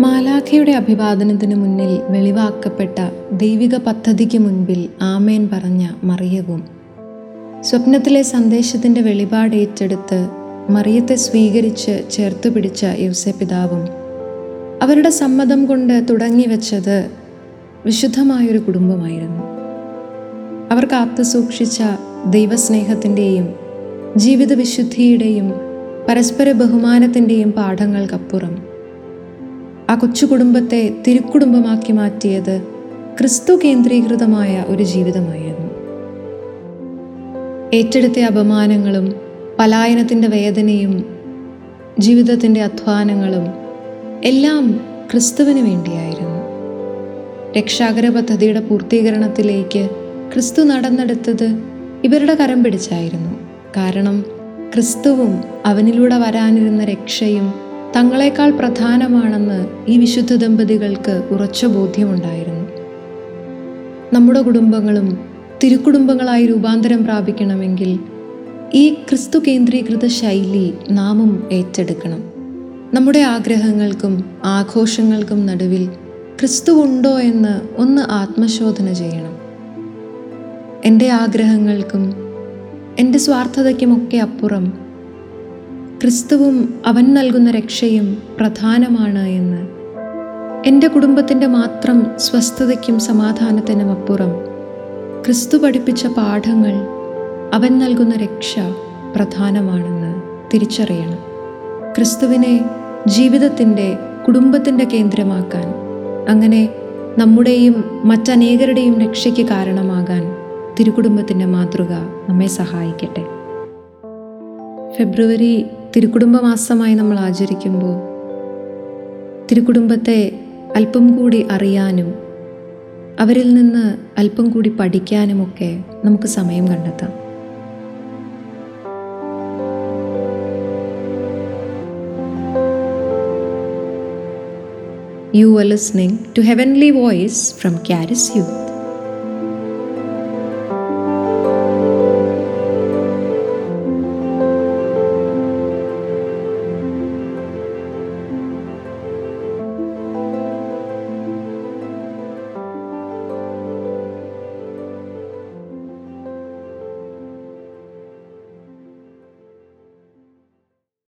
മാലാഖയുടെ അഭിവാദനത്തിന് മുന്നിൽ വെളിവാക്കപ്പെട്ട ദൈവിക പദ്ധതിക്ക് മുൻപിൽ ആമേൻ പറഞ്ഞ മറിയവും. സ്വപ്നത്തിലെ സന്ദേശത്തിന്റെ വെളിപാട് ഏറ്റെടുത്ത് മറിയത്തെ സ്വീകരിച്ച് ചേർത്ത് പിടിച്ച യൗസപിതാവും അവരുടെ സമ്മതം കൊണ്ട് തുടങ്ങി വെച്ചത് വിശുദ്ധമായൊരു കുടുംബമായിരുന്നു. അവർ കാത്തു സൂക്ഷിച്ച ദൈവസ്നേഹത്തിന്റെയും ജീവിതവിശുദ്ധിയുടെയും പരസ്പര ബഹുമാനത്തിന്റെയും പാഠങ്ങൾക്കപ്പുറം ആ കൊച്ചു കുടുംബത്തെ തിരുക്കുടുംബമാക്കി മാറ്റിയത് ക്രിസ്തു കേന്ദ്രീകൃതമായ ഒരു ജീവിതമായിരുന്നു. ഏറ്റെടുത്ത അപമാനങ്ങളും പലായനത്തിന്റെ വേദനയും ജീവിതത്തിന്റെ അധ്വാനങ്ങളും എല്ലാം ക്രിസ്തുവിന് വേണ്ടിയായിരുന്നു. രക്ഷാകര പദ്ധതിയുടെ പൂർത്തീകരണത്തിലേക്ക് ക്രിസ്തു നടന്നെടുത്തത് ഇവരുടെ കരം പിടിച്ചായിരുന്നു. കാരണം ക്രിസ്തുവും അവനിലൂടെ വരാനിരുന്ന രക്ഷയും തങ്ങളെക്കാൾ പ്രധാനമാണെന്ന് ഈ വിശുദ്ധ ദമ്പതികൾക്ക് ഉറച്ച ബോധ്യമുണ്ടായിരുന്നു. നമ്മുടെ കുടുംബങ്ങളും തിരുക്കുടുംബങ്ങളായി രൂപാന്തരം പ്രാപിക്കണമെങ്കിൽ ഈ ക്രിസ്തു കേന്ദ്രീകൃത ശൈലി നാമും ഏറ്റെടുക്കണം. നമ്മുടെ ആഗ്രഹങ്ങൾക്കും ആഘോഷങ്ങൾക്കും നടുവിൽ ക്രിസ്തു ഉണ്ടോ എന്ന് ഒന്ന് ആത്മശോധന ചെയ്യണം. എന്റെ ആഗ്രഹങ്ങൾക്കും എന്റെ സ്വാർത്ഥതയ്ക്കുമൊക്കെ അപ്പുറം ക്രിസ്തുവും അവൻ നൽകുന്ന രക്ഷയും പ്രധാനമാണ് എന്ന്. എന്റെ കുടുംബത്തിന്റെ മാത്രം സ്വസ്ഥതയ്ക്കും സമാധാനത്തിനും അപ്പുറം ക്രിസ്തു പഠിപ്പിച്ച പാഠങ്ങൾ അവൻ നൽകുന്ന രക്ഷ പ്രധാനമാണെന്ന് തിരിച്ചറിയണം. ക്രിസ്തുവിനെ ജീവിതത്തിന്റെ കുടുംബത്തിന്റെ കേന്ദ്രമാക്കാൻ അങ്ങനെ നമ്മുടെയും മറ്റനേകരുടെയും രക്ഷയ്ക്ക് കാരണമാകാൻ തിരുകുടുംബത്തിന്റെ മാതൃക നമ്മെ സഹായിക്കട്ടെ. ഫെബ്രുവരി തിരുക്കുടുംബ മാസമായി നമ്മൾ ആചരിക്കുമ്പോൾ തിരുക്കുടുംബത്തെ അല്പം കൂടി അറിയാനും അവരിൽ നിന്ന് അല്പം കൂടി പഠിക്കാനുമൊക്കെ നമുക്ക് സമയം കണ്ടെത്താം You are listening to Heavenly Voice from Caris You.